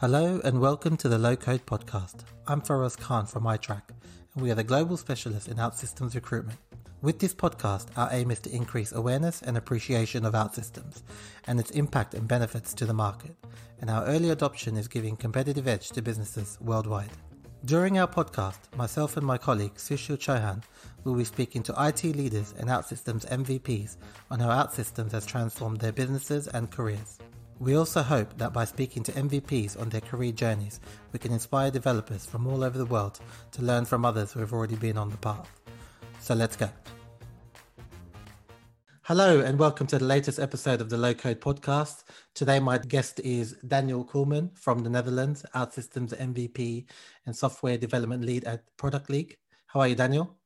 Hello and welcome to the Low Code Podcast. I'm Faraz Khan from iTrack, and we are the global specialist in OutSystems recruitment. With this podcast, our aim is to increase awareness and appreciation of OutSystems and its impact and benefits to the market, and our early adoption is giving competitive edge to businesses worldwide. During our podcast, myself and my colleague Sushil Chauhan will be speaking to IT leaders and OutSystems MVPs on how OutSystems has transformed their businesses and careers. We also hope that by speaking to MVPs on their career journeys, we can inspire developers from all over the world to learn from others who have already been on the path. So let's go. Hello, and welcome to the latest episode of the Low Code Podcast. Today, my guest is Daniel Kuhlmann from the Netherlands, OutSystems MVP and software development lead at Product League. How are you, Daniel?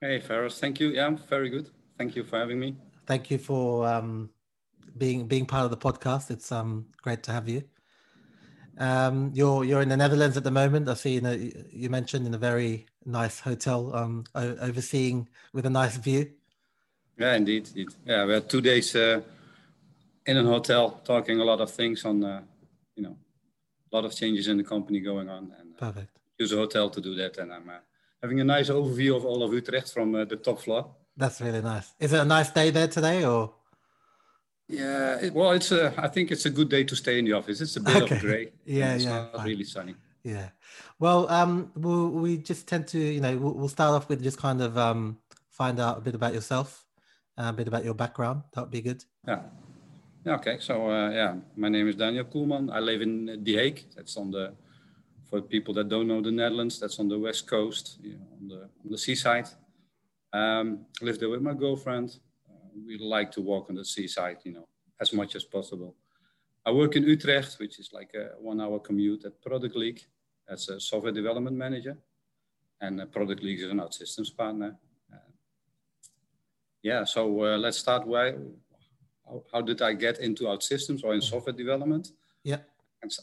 Hey, Faraz. Thank you. Yeah, I'm very good. Thank you for having me. Thank you for um, being being part of the podcast. It's um great to have you. Um, you're you're in the Netherlands at the moment. I see you, know, you mentioned in a very nice hotel, um, overseeing with a nice view. Yeah, indeed, indeed. Yeah, we had two days uh, in a hotel, talking a lot of things on, uh, you know, a lot of changes in the company going on, and uh, perfect. Use a hotel to do that, and I'm uh, having a nice overview of all of Utrecht from uh, the top floor. That's really nice. Is it a nice day there today, or? Yeah, it, well, it's a. I think it's a good day to stay in the office. It's a bit okay. of grey. yeah, it's yeah. Not really sunny. Yeah. Well, um, we'll, we just tend to, you know, we'll, we'll start off with just kind of um, find out a bit about yourself, a bit about your background. That would be good. Yeah. Yeah. Okay. So uh, yeah, my name is Daniel Kuhlmann. I live in The Hague. That's on the for people that don't know the Netherlands. That's on the west coast, you know, on the on the seaside. Um, I live there with my girlfriend we like to walk on the seaside, you know, as much as possible. I work in Utrecht, which is like a one-hour commute at Product League as a software development manager, and uh, Product League is an OutSystems partner. Uh, yeah, so uh, let's start. Why? How, how, did I get into OutSystems or in software development? Yeah.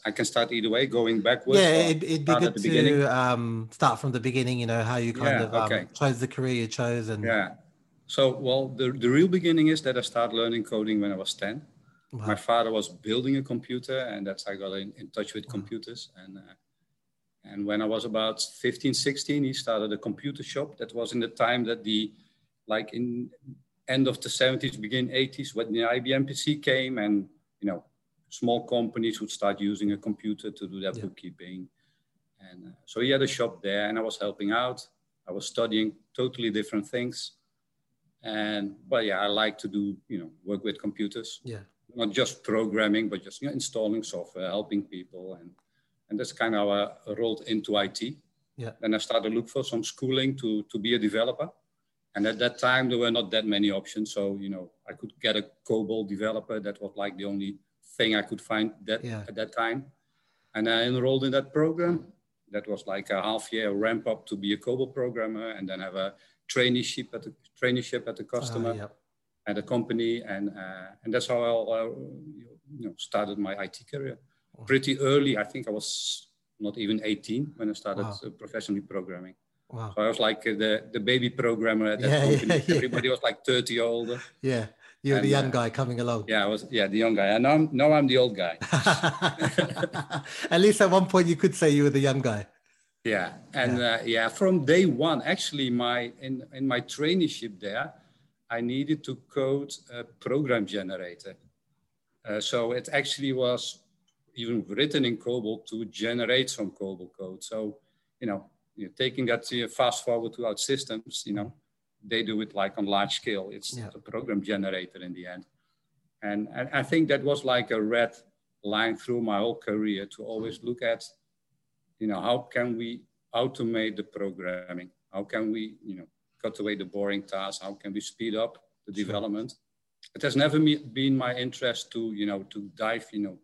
I can start either way, going backwards. Yeah, it'd, it'd be good to um, start from the beginning. You know how you kind yeah, of um, okay. chose the career you chose, and yeah, so, well, the, the real beginning is that I started learning coding when I was 10. Wow. My father was building a computer, and that's how I got in, in touch with wow. computers. And, uh, and when I was about 15, 16, he started a computer shop. That was in the time that the, like in end of the 70s, begin 80s, when the IBM PC came and, you know, small companies would start using a computer to do their yeah. bookkeeping. And uh, so he had a shop there, and I was helping out. I was studying totally different things and but yeah, I like to do you know work with computers. Yeah. Not just programming, but just you know, installing software, helping people, and and that's kind of how I rolled into IT. Yeah. Then I started to look for some schooling to to be a developer. And at that time, there were not that many options. So, you know, I could get a COBOL developer. That was like the only thing I could find that yeah. at that time. And I enrolled in that program. That was like a half year ramp up to be a COBOL programmer and then have a traineeship at the traineeship at the customer uh, yep. at a company, and uh, and that's how I uh, you know started my IT career. Oh. Pretty early, I think I was not even 18 when I started wow. Uh, professionally programming. Wow. So I was like the, the baby programmer at that yeah, company. Yeah, yeah. Everybody was like 30 older. Yeah. You're and, the young uh, guy coming along. Yeah, I was yeah, the young guy. And now I'm now I'm the old guy. at least at one point you could say you were the young guy. Yeah, and yeah. Uh, yeah, from day one, actually, my in in my traineeship there, I needed to code a program generator. Uh, so it actually was even written in COBOL to generate some COBOL code. So you know, you know taking that to fast forward to OutSystems, you know, they do it like on large scale. It's yeah. a program generator in the end, and, and I think that was like a red line through my whole career to always look at you know, how can we automate the programming? How can we, you know, cut away the boring tasks? How can we speed up the development? It has never been my interest to, you know, to dive, you know,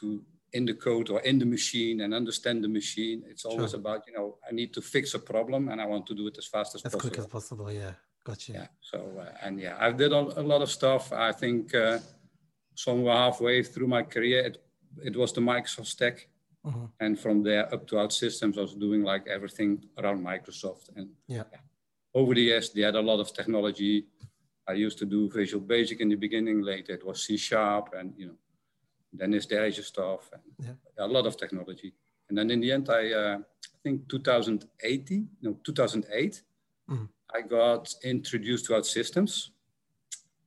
to in the code or in the machine and understand the machine. It's always sure. about, you know, I need to fix a problem and I want to do it as fast as, as possible. As quick as possible. Yeah. Gotcha. Yeah. So, uh, and yeah, I've did a, a, lot of stuff. I think uh, somewhere halfway through my career, it, it was the Microsoft stack Mm-hmm. And from there up to OutSystems, I was doing like everything around Microsoft. And yeah. over the years, they had a lot of technology. I used to do Visual Basic in the beginning. Later, it was C Sharp, and you know, then there's the Azure stuff, and yeah. a lot of technology. And then in the end, I, uh, I think 2018, no, 2008, mm. I got introduced to OutSystems.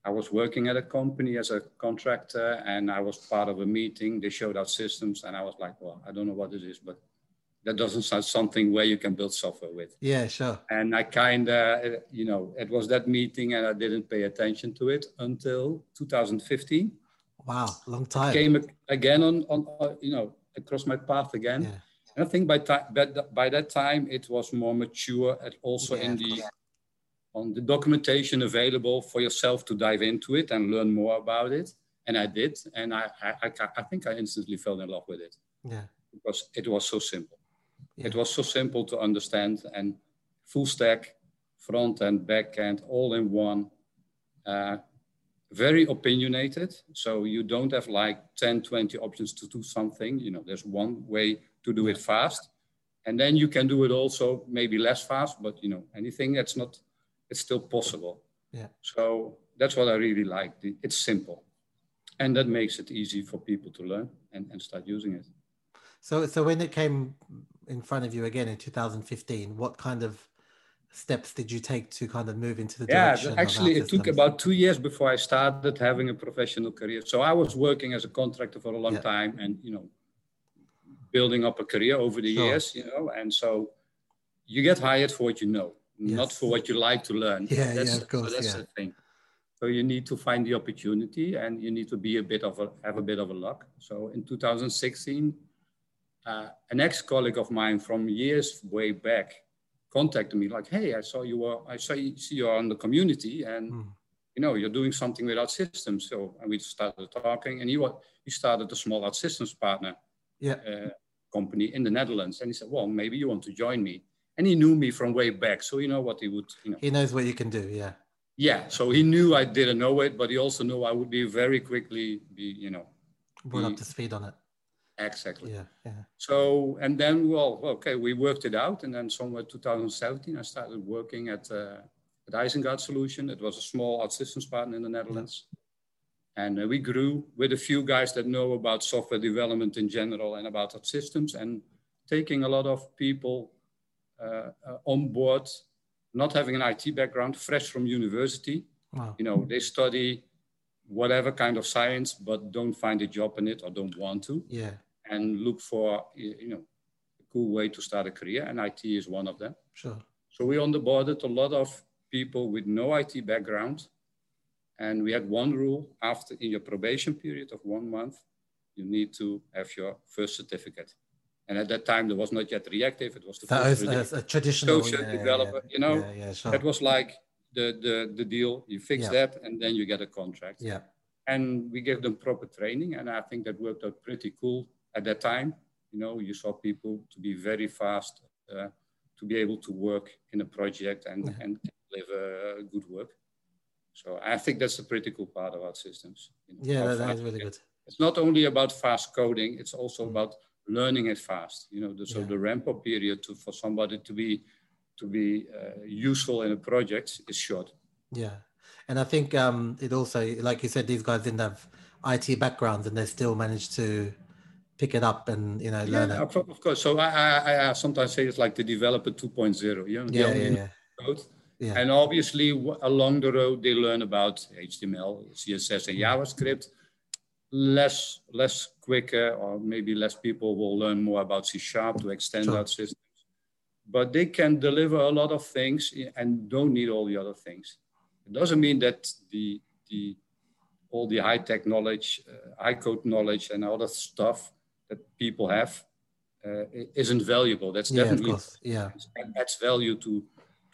I was working at a company as a contractor and I was part of a meeting. They showed OutSystems and I was like, well, I don't know what it is, but that doesn't sound something where you can build software with. Yeah, sure. And I kind of, you know, it was that meeting and I didn't pay attention to it until 2015. Wow, long time. Came again on, on uh, you know, across my path again. Yeah. And I think by, time, by that time it was more mature and also yeah, in the on the documentation available for yourself to dive into it and learn more about it. And I did, and I I, I think I instantly fell in love with it. Yeah, because it was so simple. Yeah. It was so simple to understand and full stack, front and back end, all in one. Uh, very opinionated. So you don't have like 10, 20 options to do something. You know, there's one way to do it fast. And then you can do it also maybe less fast, but you know, anything that's not, it's still possible. Yeah. So that's what I really like. It's simple. And that makes it easy for people to learn and, and start using it. So, so when it came in front of you again in 2015, what kind of steps did you take to kind of move into the yeah actually it took about two years before i started having a professional career so i was working as a contractor for a long yeah. time and you know building up a career over the sure. years you know and so you get hired for what you know yes. not for what you like to learn yeah that's, yeah of course so that's yeah. the thing so you need to find the opportunity and you need to be a bit of a have a bit of a luck so in 2016 uh, an ex-colleague of mine from years way back contacted me like, "Hey, I saw you were, I saw you, see you on the community, and mm. you know you're doing something with OutSystems." So and we started talking, and he was he started a small OutSystems partner yeah. uh, company in the Netherlands, and he said, "Well, maybe you want to join me." And he knew me from way back, so you know what he would, you know. He knows what you can do, yeah. Yeah, so he knew I didn't know it, but he also knew I would be very quickly be, you know, brought be, up to speed on it. Exactly. Yeah, yeah. So, and then, well, okay, we worked it out. And then somewhere 2017, I started working at, uh, at Isengard Solution. It was a small OutSystems partner in the Netherlands. Yeah. And uh, we grew with a few guys that know about software development in general and about OutSystems and taking a lot of people Uh, uh, on board, not having an IT background, fresh from university. Wow. You know, they study whatever kind of science, but don't find a job in it or don't want to. Yeah and look for you know a cool way to start a career, and IT is one of them. Sure. So we onboarded a lot of people with no IT background, and we had one rule: after in your probation period of one month, you need to have your first certificate. And at that time, there was not yet reactive; it was the that first was, a traditional social yeah, developer. Yeah, you know, yeah, sure. it was like the the the deal. You fix that, and then you get a contract. Yeah. And we gave them proper training, and I think that worked out pretty cool at that time, you know, you saw people to be very fast, uh, to be able to work in a project and, and deliver good work. So I think that's a pretty cool part of OutSystems. You know, yeah, that, that is really good. It's not only about fast coding; it's also mm. about learning it fast. You know, the, so yeah. the ramp up period to, for somebody to be to be uh, useful in a project is short. Yeah, and I think um, it also, like you said, these guys didn't have IT backgrounds, and they still managed to pick it up and you know learn yeah, it. Of course. So I, I, I sometimes say it's like the developer 2.0. You know, yeah, yeah, yeah. Code. yeah. And obviously along the road they learn about HTML, CSS, and JavaScript. Less less quicker, or maybe less people will learn more about C sharp to extend sure. that system. But they can deliver a lot of things and don't need all the other things. It doesn't mean that the the all the high tech knowledge, uh, high code knowledge, and all that stuff that people have uh, isn't valuable. That's yeah, definitely yeah adds value to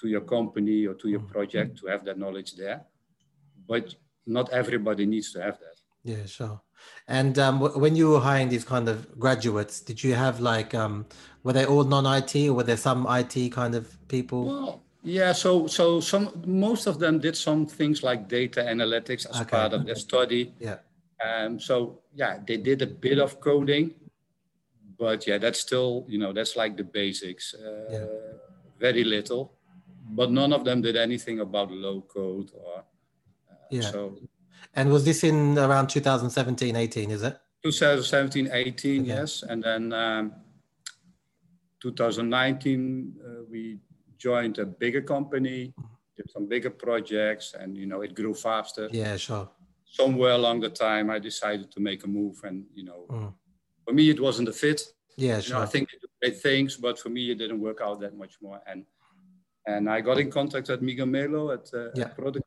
to your company or to your mm. project to have that knowledge there. But not everybody needs to have that. Yeah, sure. And um, when you were hiring these kind of graduates, did you have like um, were they all non-IT or were there some IT kind of people? Well, yeah. So so some most of them did some things like data analytics as okay. part of their study. Yeah. Um, so yeah, they did a bit of coding, but yeah, that's still you know that's like the basics. Uh, yeah. Very little, but none of them did anything about low code or. Uh, yeah. So. And was this in around 2017, 18? Is it? 2017, 18, okay. yes. And then um, 2019, uh, we joined a bigger company, did some bigger projects, and you know it grew faster. Yeah, sure. Somewhere along the time, I decided to make a move, and you know, mm. for me it wasn't a fit. Yeah, sure. You know, I think great things, but for me it didn't work out that much more. And and I got in contact with Miguel Melo at, uh, yeah. at Product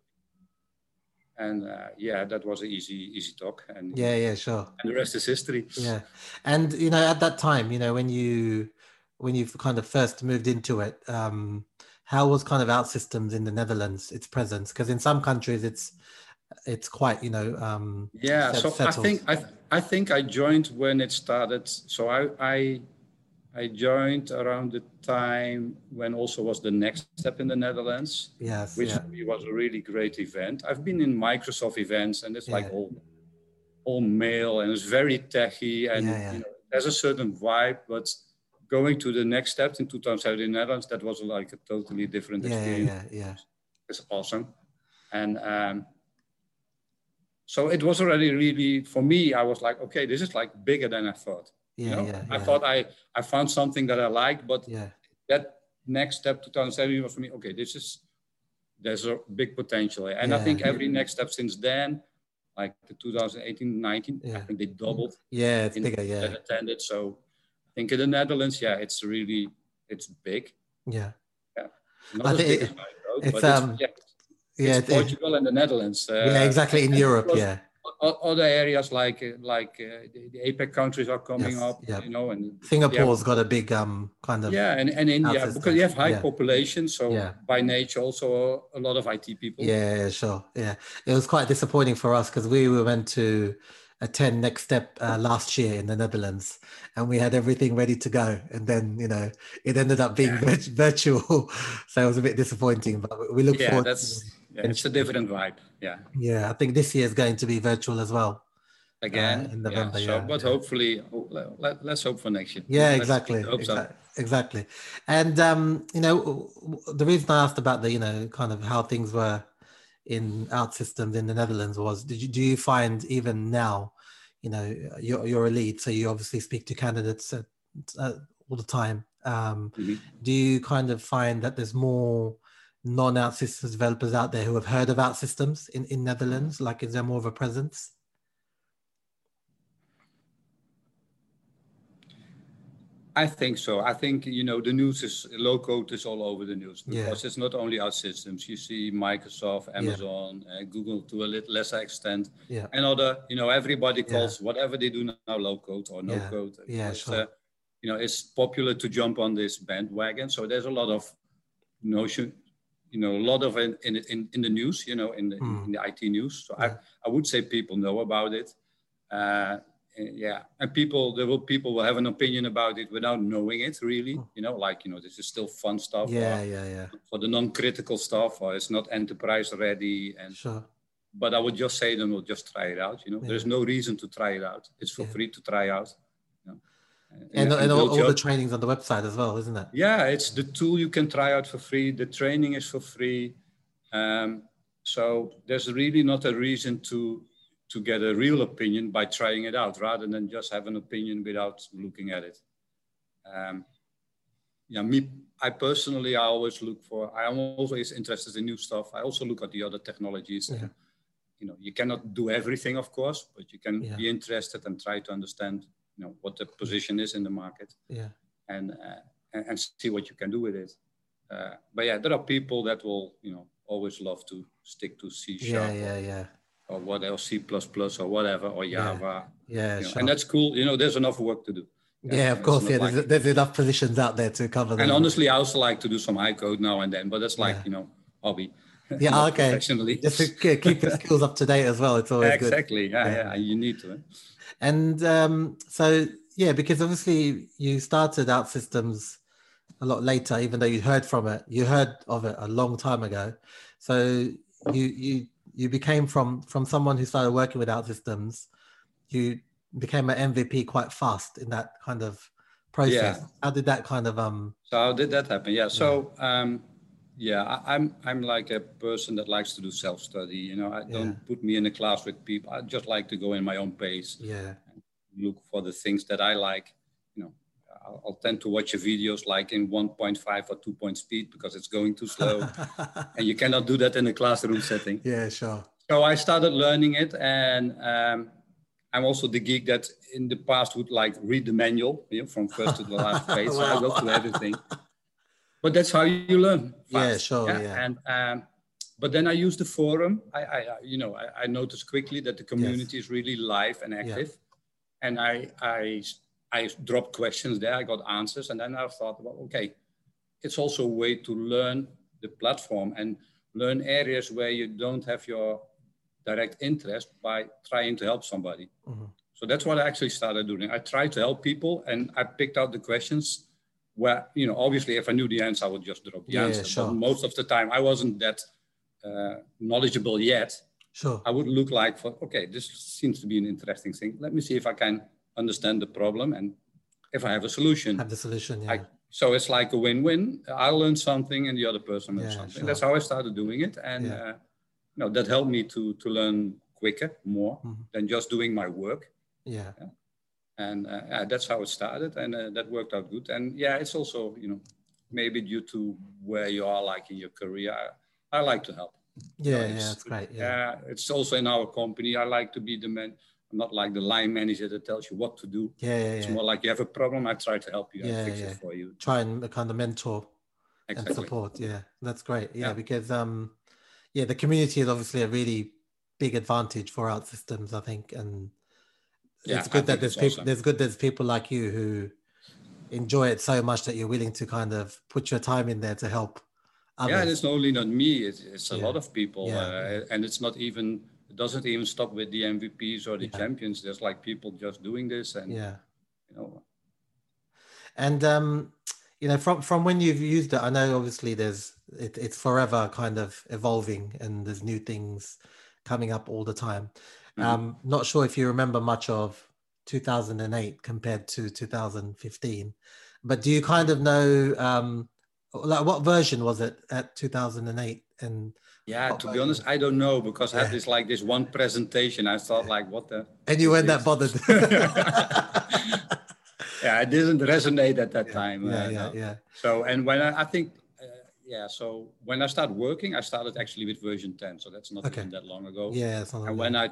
and uh, yeah that was an easy easy talk. And yeah yeah sure. And the rest is history. Yeah. And you know at that time you know when you when you kind of first moved into it um how was kind of OutSystems in the netherlands its presence? Because in some countries it's it's quite you know um yeah set, so settled. i think i i think i joined when it started. So i i I joined around the time when also was the NextStep in the Netherlands. Yes, which yeah. was a really great event. I've been in Microsoft events and it's yeah. like all all male and it's very techy and yeah, you know, there's a certain vibe, but going to the NextStep in 2007 in the Netherlands, that was like a totally different experience. Yeah, yeah, It's awesome. And um, so it was already really, for me, I was like, okay, this is like bigger than I thought. Yeah, you know? yeah, I thought I I found something that I liked, but yeah. that NextStep 2017 was for me. Okay, this is there's a big potential, and. I think every NextStep since then, like the 2018, 19, I think they doubled. Yeah, it's bigger. Yeah, attended. So I think in the Netherlands, yeah, it's really it's big. Yeah, yeah. Not I think it, it's, um, it's, yeah, it's Portugal and the Netherlands. Uh, yeah, exactly in Europe. yeah, other areas like like uh, the, the, APAC countries are coming yes, up, yep. you know, and Singapore's got a big um kind of yeah, and, and India because you have high yeah. population, so yeah. by nature also a lot of IT people. Yeah, sure, yeah. It was quite disappointing for us because we were meant to attend NextStep uh, last year in the netherlands and we had everything ready to go and then you know it ended up being yeah. virtual so it was a bit disappointing but we look yeah, forward that's yeah, it's a different vibe. Yeah. Yeah, I think this year is going to be virtual as well. Again, uh, in November. Yeah, so, yeah but yeah. hopefully, let, us hope for next year. Yeah, exactly. Exactly. Exactly. And um, you know, the reason I asked about the you know kind of how things were in OutSystems in the Netherlands was did you do you find even now, you know, you're you're a lead, so you obviously speak to candidates at, uh, all the time. Um, mm-hmm. Do you kind of find that there's more non-OutSystems developers out there who have heard of OutSystems in, in Netherlands? Like, is there more of a presence? I think so. I think you know the news is low code is all over the news because yeah. it's not only OutSystems. You see Microsoft, Amazon, yeah. uh, Google to a little lesser extent, yeah. and other. You know, everybody calls whatever they do now low code or no code. Yeah, sure. Uh, you know, it's popular to jump on this bandwagon. So there's a lot of notion you know a lot of it in in, in the news you know in the, mm. in the IT news so yeah. I, I would say people know about it uh, yeah and people there will people will have an opinion about it without knowing it really mm. you know like you know this is still fun stuff yeah yeah yeah for the non-critical stuff or it's not enterprise ready and sure but I would just say them, we'll just try it out. You know, yeah. there's no reason to try it out. It's for yeah. free to try out and, and, and all, all the trainings on the website as well, isn't it? Yeah, it's the tool you can try out for free. The training is for free. Um, so there's really not a reason to to get a real opinion by trying it out, rather than just have an opinion without looking at it. Um, yeah, me, I personally, I always look for. I am always interested in new stuff. I also look at the other technologies. Yeah. You know, you cannot do everything, of course, but you can yeah. be interested and try to understand you know what the position is in the market yeah. and uh, and, and, see what you can do with it. Uh, but yeah there are people that will you know always love to stick to c sharp yeah yeah yeah. or what else c++ or whatever or java. Yeah, yeah sure. and that's cool. You know there's enough work to do. Yeah, yeah of course yeah like, there's, there's, enough positions out there to cover them. and honestly i also like to do some high code now and then but that's like yeah. you know hobby yeah okay just to keep the skills up to date as well it's always exactly good. Yeah, yeah, yeah you need to and um, so, yeah, because obviously you started OutSystems a lot later, even though you heard from it, you heard of it a long time ago. So you you you became from from someone who started working with OutSystems, you became an MVP quite fast in that kind of process. Yeah. How did that kind of um? So how did that happen? Yeah. So um, yeah, I, am I'm, I'm like a person that likes to do self study. You know, I don't yeah. put me in a class with people. I just like to go in my own pace. Yeah. look for the things that I like. You know, I'll, I'll tend to watch your videos like in 1.5 or 2 point speed because it's going too slow, and you cannot do that in a classroom setting. Yeah, sure. So I started learning it, and um, I'm also the geek that in the past would like read the manual you know, from first to the last page. wow. So I go through everything. But that's how you learn. Fast. Yeah, sure. Yeah. yeah. And um, but then I use the forum. I, I you know, I, I, noticed quickly that the community yes. is really live and active, yeah. and I, I, I dropped questions there. I got answers, and then I thought, well, okay, it's also a way to learn the platform and learn areas where you don't have your direct interest by trying to help somebody. Mm-hmm. So that's what I actually started doing. I tried to help people, and I picked out the questions where, you know, obviously, if I knew the answer, I would just drop the yeah, answer. Sure. But most of the time, I wasn't that uh, knowledgeable yet, sure. I would look like for, okay, this seems to be an interesting thing. Let me see if I can understand the problem and if I have a solution. Have the solution, yeah. I, so it's like a win-win. I learn something and the other person learns yeah, something. Sure. That's how I started doing it. And yeah. uh, you know, that helped me to, to learn quicker, more mm-hmm. than just doing my work. Yeah. yeah. And uh, that's how it started. And uh, that worked out good. And yeah, it's also, you know, maybe due to where you are like in your career I like to help. Yeah, yeah, that's great. Yeah. Uh, it's also in our company. I like to be the man. I'm not like the line manager that tells you what to do. Yeah, yeah, It's more like you have a problem. I try to help you yeah, fix yeah. it for you. Try and kind of mentor exactly. and support. Yeah, that's great. Yeah, yeah, because um, yeah, the community is obviously a really big advantage for OutSystems, I think, and yeah, it's good that there's people. Awesome. There's good there's people like you who enjoy it so much that you're willing to kind of put your time in there to help Others. Yeah, and it's not only not me; it's, it's a yeah. lot of people, yeah. uh, and it's not even it doesn't even stop with the MVPs or the yeah. champions. There's like people just doing this, and yeah, you know. And um, you know, from from when you've used it, I know obviously there's it, it's forever kind of evolving, and there's new things coming up all the time. Mm-hmm. Um, not sure if you remember much of 2008 compared to 2015, but do you kind of know? Um, like what version was it at 2008 and yeah to be honest i don't know because i had this like this one presentation i thought like what the and you weren't that bothered yeah it didn't resonate at that yeah. time yeah uh, yeah no. yeah so and when i, I think uh, yeah so when i started working i started actually with version 10 so that's not okay. even that long ago yeah and when i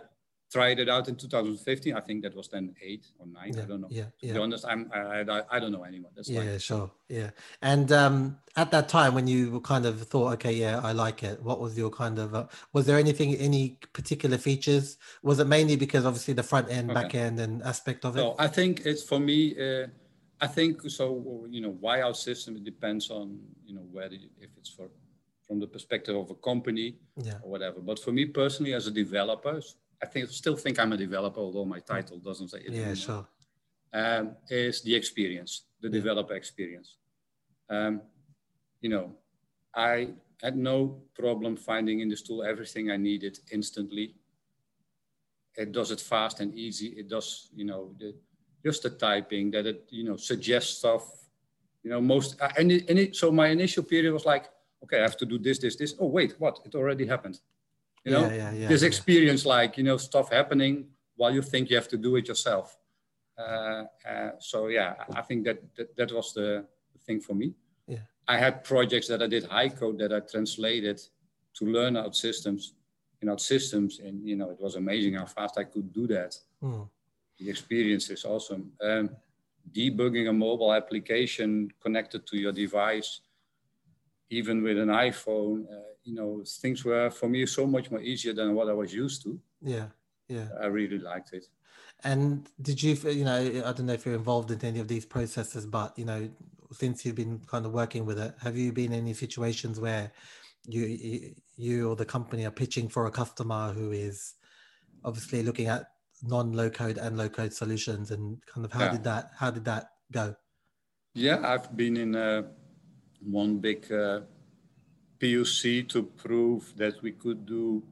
tried it out in 2015. I think that was then eight or nine. Yeah, I don't know. Yeah, yeah. To be honest, I'm I, I, I don't know anyone. That's yeah, like, sure. Yeah. And um, at that time, when you kind of thought, okay, yeah, I like it. What was your kind of uh, was there anything, any particular features? Was it mainly because obviously the front end, okay. back end, and aspect of it? No, I think it's for me. Uh, I think so. You know, why OutSystem it depends on you know whether if it's for from the perspective of a company yeah. or whatever. But for me personally, as a developer, I think still think I'm a developer, although my title doesn't say it. Yeah, anymore, sure. Um, is the experience, the yeah. developer experience. Um, you know, I had no problem finding in this tool everything I needed instantly. It does it fast and easy. It does, you know, the, just the typing that it, you know, suggests stuff. You know, most and, it, and it, so my initial period was like, okay, I have to do this, this, this. Oh wait, what? It already happened you know yeah, yeah, yeah, this experience like you know stuff happening while you think you have to do it yourself. Uh, uh, so yeah i think that, that that was the thing for me. Yeah. I had projects that i did high code that i translated to learn OutSystems in OutSystems and you know it was amazing how fast i could do that. Mm. the experience is awesome. Um, debugging a mobile application connected to your device even with an iphone uh, you know, things were for me so much more easier than what I was used to. Yeah, yeah. I really liked it. And did you, you know, I don't know if you're involved in any of these processes, but you know, since you've been kind of working with it, have you been in any situations where you you or the company are pitching for a customer who is obviously looking at non-low code and low code solutions, and kind of how yeah. did that how did that go? Yeah, I've been in uh, one big uh, POC to prove that we could do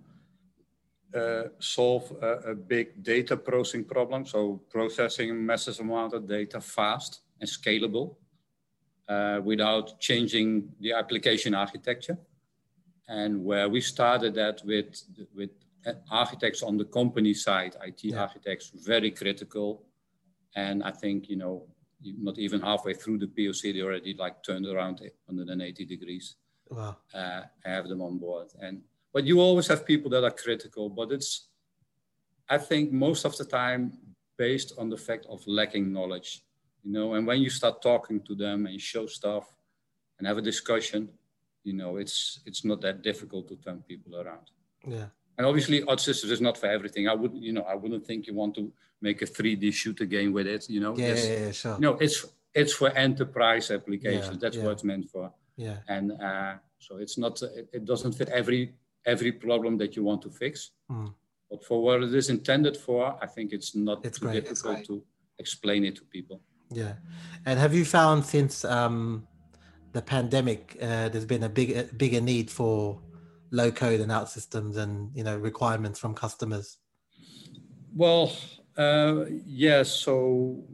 uh, solve a, a, big data processing problem. So processing massive amount of data fast and scalable uh, without changing the application architecture. And where we started that with, with architects on the company side, IT yeah. architects, very critical. And I think, you know, not even halfway through the POC, they already like turned around 180 degrees. Wow. Uh, have them on board. And but you always have people that are critical, but it's I think most of the time based on the fact of lacking knowledge. You know, and when you start talking to them and show stuff and have a discussion, you know, it's it's not that difficult to turn people around. Yeah. And obviously, OutSystems is not for everything. I wouldn't, you know, I wouldn't think you want to make a 3D shooter game with it. You know, yeah, yeah, yeah, sure. You know, it's it's for enterprise applications. Yeah, That's yeah. what it's meant for. Yeah. And uh, so it's not. It, it, doesn't fit every every problem that you want to fix. Mm. But for what it is intended for, I think it's not it's too great. difficult to explain it to people. Yeah. And have you found since um, the pandemic, uh, there's been a big, bigger need for low code and OutSystems and you know requirements from customers? Well, uh, yes. So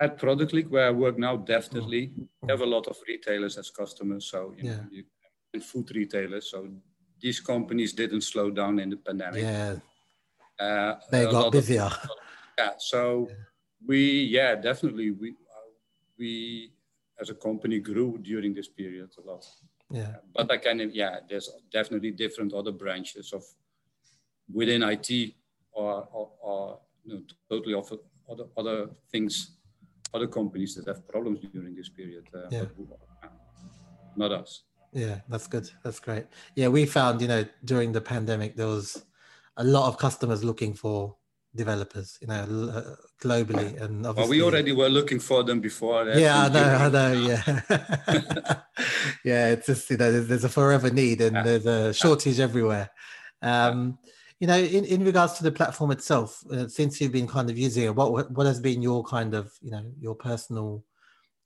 at Product League, where I work now, definitely mm. we have a lot of retailers as customers. So you know, you, and food retailers. So these companies didn't slow down in the pandemic. Yeah, uh, they got busier. Of, yeah. So yeah. we, yeah, definitely we uh, we as a company grew during this period a lot. Yeah. But I can, yeah, there's definitely different other branches of within IT or, or, or you know, totally other, other things, other companies that have problems during this period. Uh, yeah. Not us. Yeah, that's good. That's great. Yeah, we found, you know, during the pandemic, there was a lot of customers looking for developers, you know, uh, globally. And obviously, well, we already were looking for them before. Yeah, I know, I know. Yeah, yeah. It's just you know, there's, there's, a forever need, and there's a shortage everywhere. Um, you know, in, in regards to the platform itself, uh, since you've been kind of using it, what what has been your kind of you know your personal,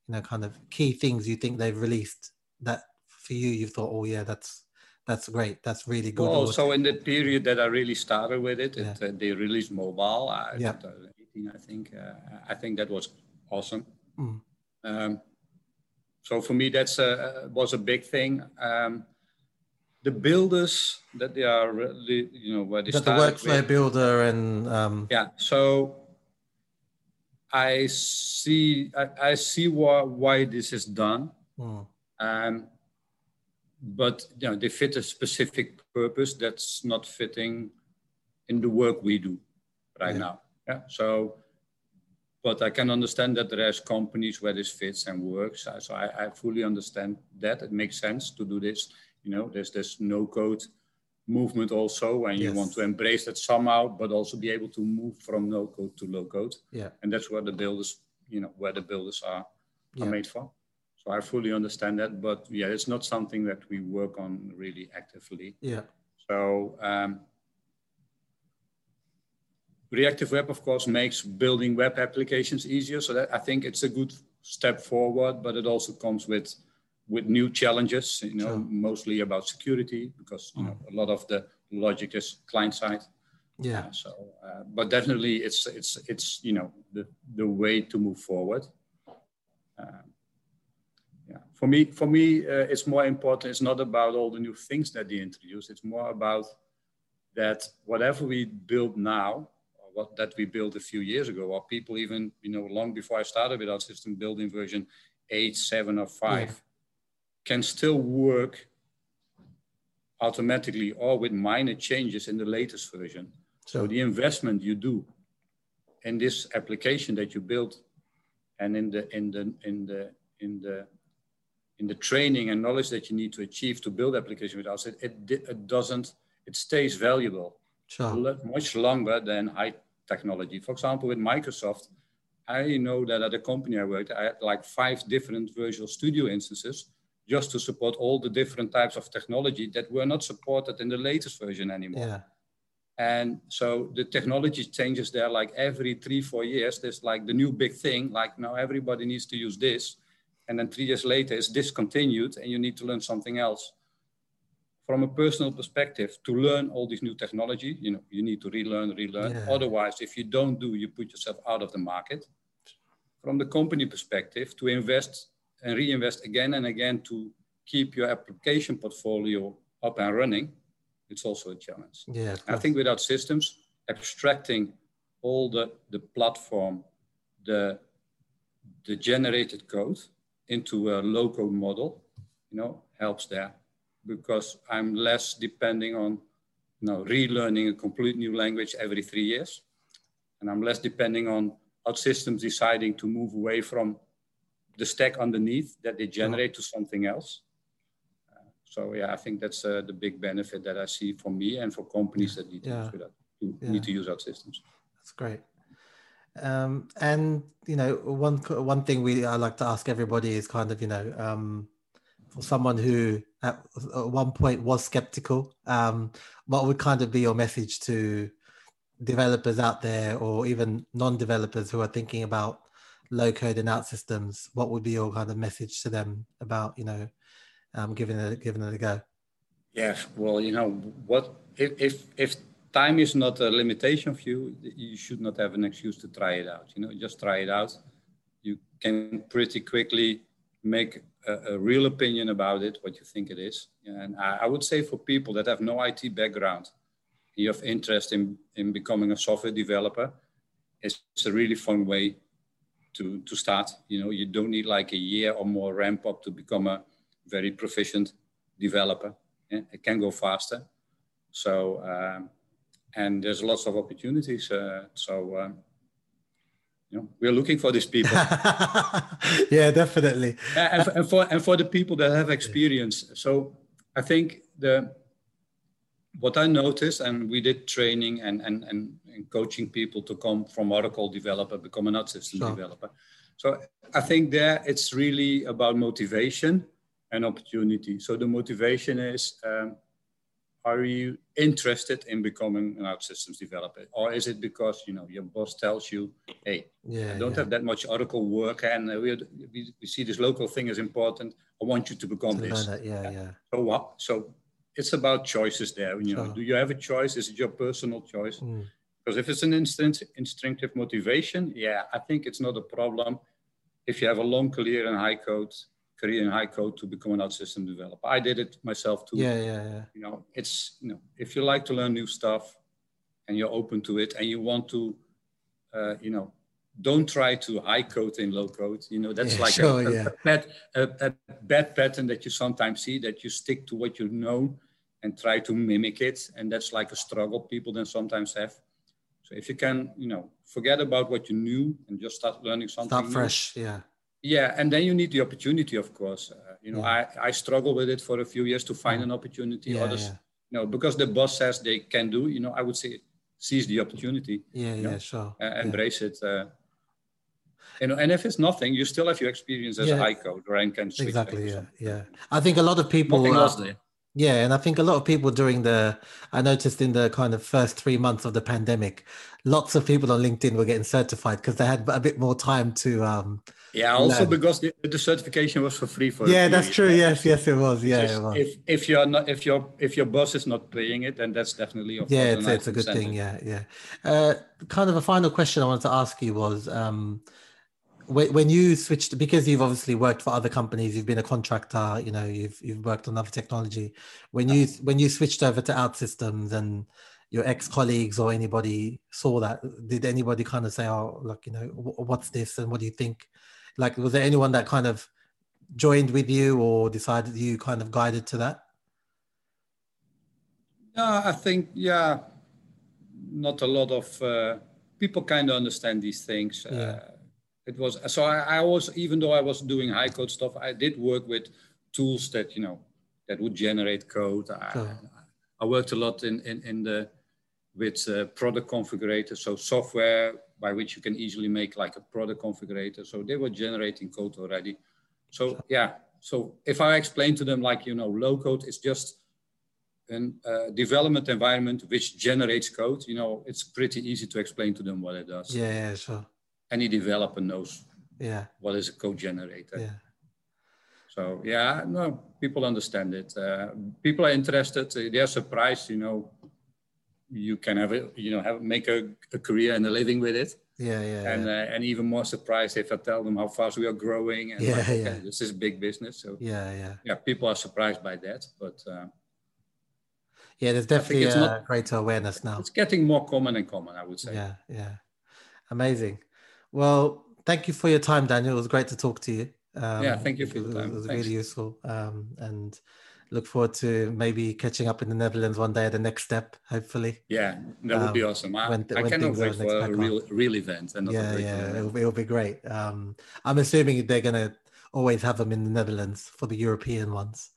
you know, kind of key things you think they've released that for you you thought, oh yeah, that's that's great. That's really good. Well, so in the period that I really started with it, yeah. it uh, they released mobile. Uh, yeah. 2018, I think. Uh, I think that was awesome. Mm. Um, so for me, that's a, was a big thing. Um, the builders that they are, really, you know, where they that the workflow with, builder and um... yeah. So I see, I, I see why why this is done. Mm. Um, but you know they fit a specific purpose that's not fitting in the work we do right yeah. now yeah so but i can understand that there's companies where this fits and works so I, I fully understand that it makes sense to do this you know there's this no code movement also and you yes. want to embrace that somehow but also be able to move from no code to low code yeah and that's where the builders you know where the builders are, yeah. are made for so I fully understand that, but yeah, it's not something that we work on really actively. Yeah. So um, reactive web, of course, makes building web applications easier. So that I think it's a good step forward, but it also comes with with new challenges. You know, sure. mostly about security because you know a lot of the logic is client side. Yeah. Uh, so, uh, but definitely, it's it's it's you know the the way to move forward. Uh, yeah. For me, for me, uh, it's more important. It's not about all the new things that they introduce. It's more about that whatever we build now, or what that we built a few years ago, or people even you know long before I started with OutSystems building version eight, seven, or five, yeah. Can still work automatically or with minor changes in the latest version. So the investment you do in this application that you built and in the in the in the in the in the training and knowledge that you need to achieve to build application with us, it, it, it doesn't, it stays valuable sure. much longer than high technology. For example, with Microsoft, I know that at the company I worked, I had like five different Visual Studio instances just to support all the different types of technology that were not supported in the latest version anymore. Yeah. And so the technology changes there like every three, four years. There's like the new big thing, like now everybody needs to use this and then three years later it's discontinued and you need to learn something else from a personal perspective to learn all these new technology you know you need to relearn relearn yeah. otherwise if you don't do you put yourself out of the market from the company perspective to invest and reinvest again and again to keep your application portfolio up and running. It's also a challenge. Yeah i think with OutSystems abstracting all the the platform the the generated code into a local model, you know, helps there because I'm less depending on you know, relearning a complete new language every three years. And I'm less depending on OutSystems deciding to move away from the stack underneath that they generate to something else. Uh, so yeah, I think that's uh, the big benefit that I see for me and for companies that need to, yeah. use, that, yeah. need to use OutSystems. That's great. Um, and you know, one one thing we I like to ask everybody is kind of you know, um, for someone who at, one point was skeptical, um, what would kind of be your message to developers out there, or even non-developers who are thinking about low code and OutSystems, What would be your kind of message to them about you know, um, giving it giving it a go? Yeah, well, you know what if if if time is not a limitation for you. You should not have an excuse to try it out. You know, just try it out. You can pretty quickly make a, a real opinion about it, what you think it is. And I, I, would say for people that have no IT background, you have interest in, in becoming a software developer, it's a really fun way to, to start. You know, you don't need like a year or more ramp up to become a very proficient developer. Yeah? It can go faster. So um, and there's lots of opportunities. Uh, so, um, you know, we're looking for these people. yeah, definitely. and, and, for and for the people that have experience. So, I think the what I noticed, and we did training and and and, and coaching people to come from Oracle developer become an OutSystem sure. developer. So, I think there it's really about motivation and opportunity. So the motivation is. Um, are you interested in becoming an OutSystems developer or is it because you know your boss tells you hey yeah, i don't yeah. have that much oracle work and uh, we, we, we, see this local thing is important i want you to become to this that, yeah yeah so what so it's about choices there you know do you have a choice is it your personal choice mm. because if it's an instant instinctive motivation yeah i think it's not a problem if you have a long career in high code career in high code to become an OutSystem developer. I did it myself too. Yeah, yeah, yeah. You know, it's you know, if you like to learn new stuff and you're open to it and you want to, uh, you know, don't try to high code in low code. You know, that's yeah, like sure, a, yeah. a, bad, a, a, bad pattern that you sometimes see that you stick to what you know and try to mimic it. And that's like a struggle people then sometimes have. So if you can, you know, forget about what you knew and just start learning something. Start fresh, new, yeah yeah and then you need the opportunity of course uh, you know yeah. i i struggle with it for a few years to find an opportunity yeah, others yeah. you know because the boss says they can do you know i would say seize the opportunity yeah yeah know, sure uh, embrace it uh, you know, and if it's nothing, you still have your experience as a high code, or and can exactly. Yeah, yeah. I think a lot of people. Nothing else there. Yeah, and I think a lot of people during the, I noticed in the kind of first three months of the pandemic, lots of people on LinkedIn were getting certified because they had a bit more time to. um Yeah, also learn. because the, the, certification was for free for. Yeah, that's true. Yes, yes, it was. Yeah, it was. if if you're not if your if your boss is not paying it, then that's definitely yeah, it's, it's a good thing. Yeah, yeah. Uh, kind of a final question I wanted to ask you was. um when you switched because you've obviously worked for other companies you've been a contractor you know you've you've worked on other technology. When you when you switched over to OutSystems and your ex-colleagues or anybody saw that did anybody kind of say oh like you know what's this and what do you think? Like was there anyone that kind of joined with you or decided you kind of guided to that? Yeah i think yeah not a lot of uh, people kind of understand these things yeah. uh, it was so I, I was even though I was doing high code stuff, I did work with tools that you know that would generate code. I, I worked a lot in in, in the with uh, product configurators, so software by which you can easily make like a product configurator. So they were generating code already. So yeah, so if I explain to them like you know low code is just a uh, development environment which generates code, you know, it's pretty easy to explain to them what it does. Yeah, yeah, sure any developer knows yeah. what is a code generator. Yeah. So yeah no people understand it. Uh, people are interested. They're surprised you know you can have it you know have make a, a career and a living with it. Yeah yeah and yeah. Uh, and even more surprised if i tell them how fast we are growing and yeah, like, okay, yeah. this is big business so yeah yeah. yeah people are surprised by that but uh, yeah there's definitely a not, greater awareness now. It's getting more common and common i would say. Yeah yeah. Amazing well, thank you for your time, Daniel. It was great to talk to you. Um, yeah, thank you for the time. It was Thanks. really useful. Um, and look forward to maybe catching up in the Netherlands one day at the NextStep, hopefully. Yeah, that would um, be awesome. I, when, I cannot wait for a real, real event. And yeah, yeah, it'll, it'll, be great. Um, I'm assuming they're going to always have them in the Netherlands for the European ones.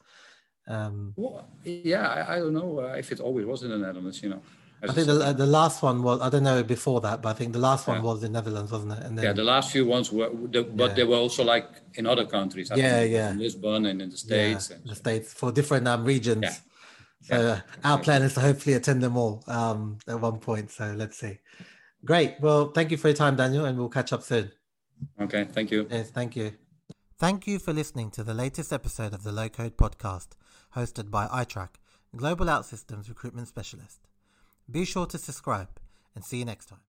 Um, well, yeah, I, I don't know uh, if it always was in the Netherlands, you know. I think the, the last one was I don't know before that, but I think the last one yeah. was in Netherlands, wasn't it? And then, yeah, the last few ones were, the, but yeah. they were also like in other countries. I yeah, yeah, in Lisbon and in the states. Yeah, the states for different um, regions. Yeah. So yeah. our plan is to hopefully attend them all um, at one point. So let's see. Great. Well, thank you for your time, Daniel, and we'll catch up soon. Okay. Thank you. Yes. Thank you. Thank you for listening to the latest episode of the Low Code Podcast, hosted by iTrack, Global OutSystems Recruitment Specialist. Be sure to subscribe and see you next time.